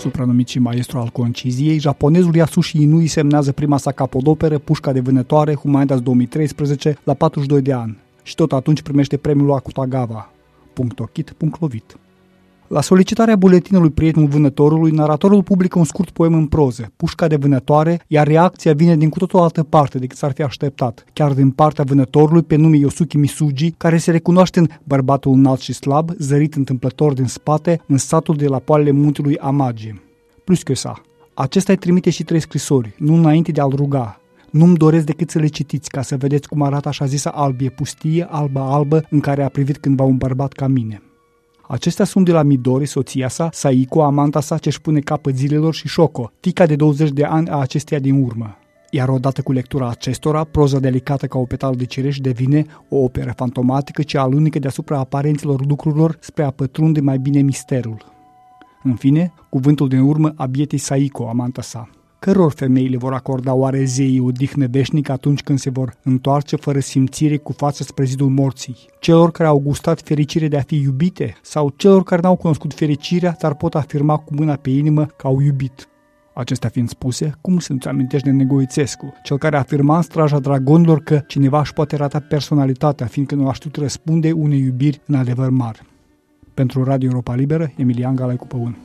Supranumit și maestru al conciziei, japonezul Yasushi Inui semnează prima sa capodoperă, Pușca de vânătoare, Humanitas 2013, la 42 de ani și tot atunci primește premiul Akutagawa. Punct ochit, punct lovit. La solicitarea buletinului Prietenul Vânătorului, naratorul publică un scurt poem în proză, Pușca de vânătoare, iar reacția vine din cu totul altă parte decât s-ar fi așteptat, chiar din partea vânătorului pe nume Yosuki Misugi, care se recunoaște în bărbatul înalt și slab, zărit întâmplător din spate, în satul de la poalele muntelui Amagi. Plus că sa, acesta îi trimite și trei scrisori, nu înainte de a-l ruga, nu-mi doresc decât să le citiți ca să vedeți cum arată așa zisa albie pustie, alba-albă, în care a privit cândva un bărbat ca mine. Acestea sunt de la Midori, soția sa, Saiko, amanta sa ce-și pune capăt zilelor și Shoko, tica de 20 de ani a acesteia din urmă. Iar odată cu lectura acestora, proza delicată ca o petal de cireș devine o operă fantomatică ce alunică deasupra aparenților lucrurilor spre a pătrunde mai bine misterul. În fine, cuvântul din urmă a bietei Saiko, amanta sa. Căror femei le vor acorda oare zeii odihnă veșnică atunci când se vor întoarce fără simțire cu față spre zidul morții? Celor care au gustat fericire de a fi iubite? Sau celor care n-au cunoscut fericirea, dar pot afirma cu mâna pe inimă că au iubit? Acestea fiind spuse, cum să nu-ți amintești de Negoițescu, cel care afirma în straja dragonilor că cineva își poate rata personalitatea, fiindcă nu a știut răspunde unei iubiri în adevăr mari. Pentru Radio Europa Liberă, Emilian Galai cu Păun.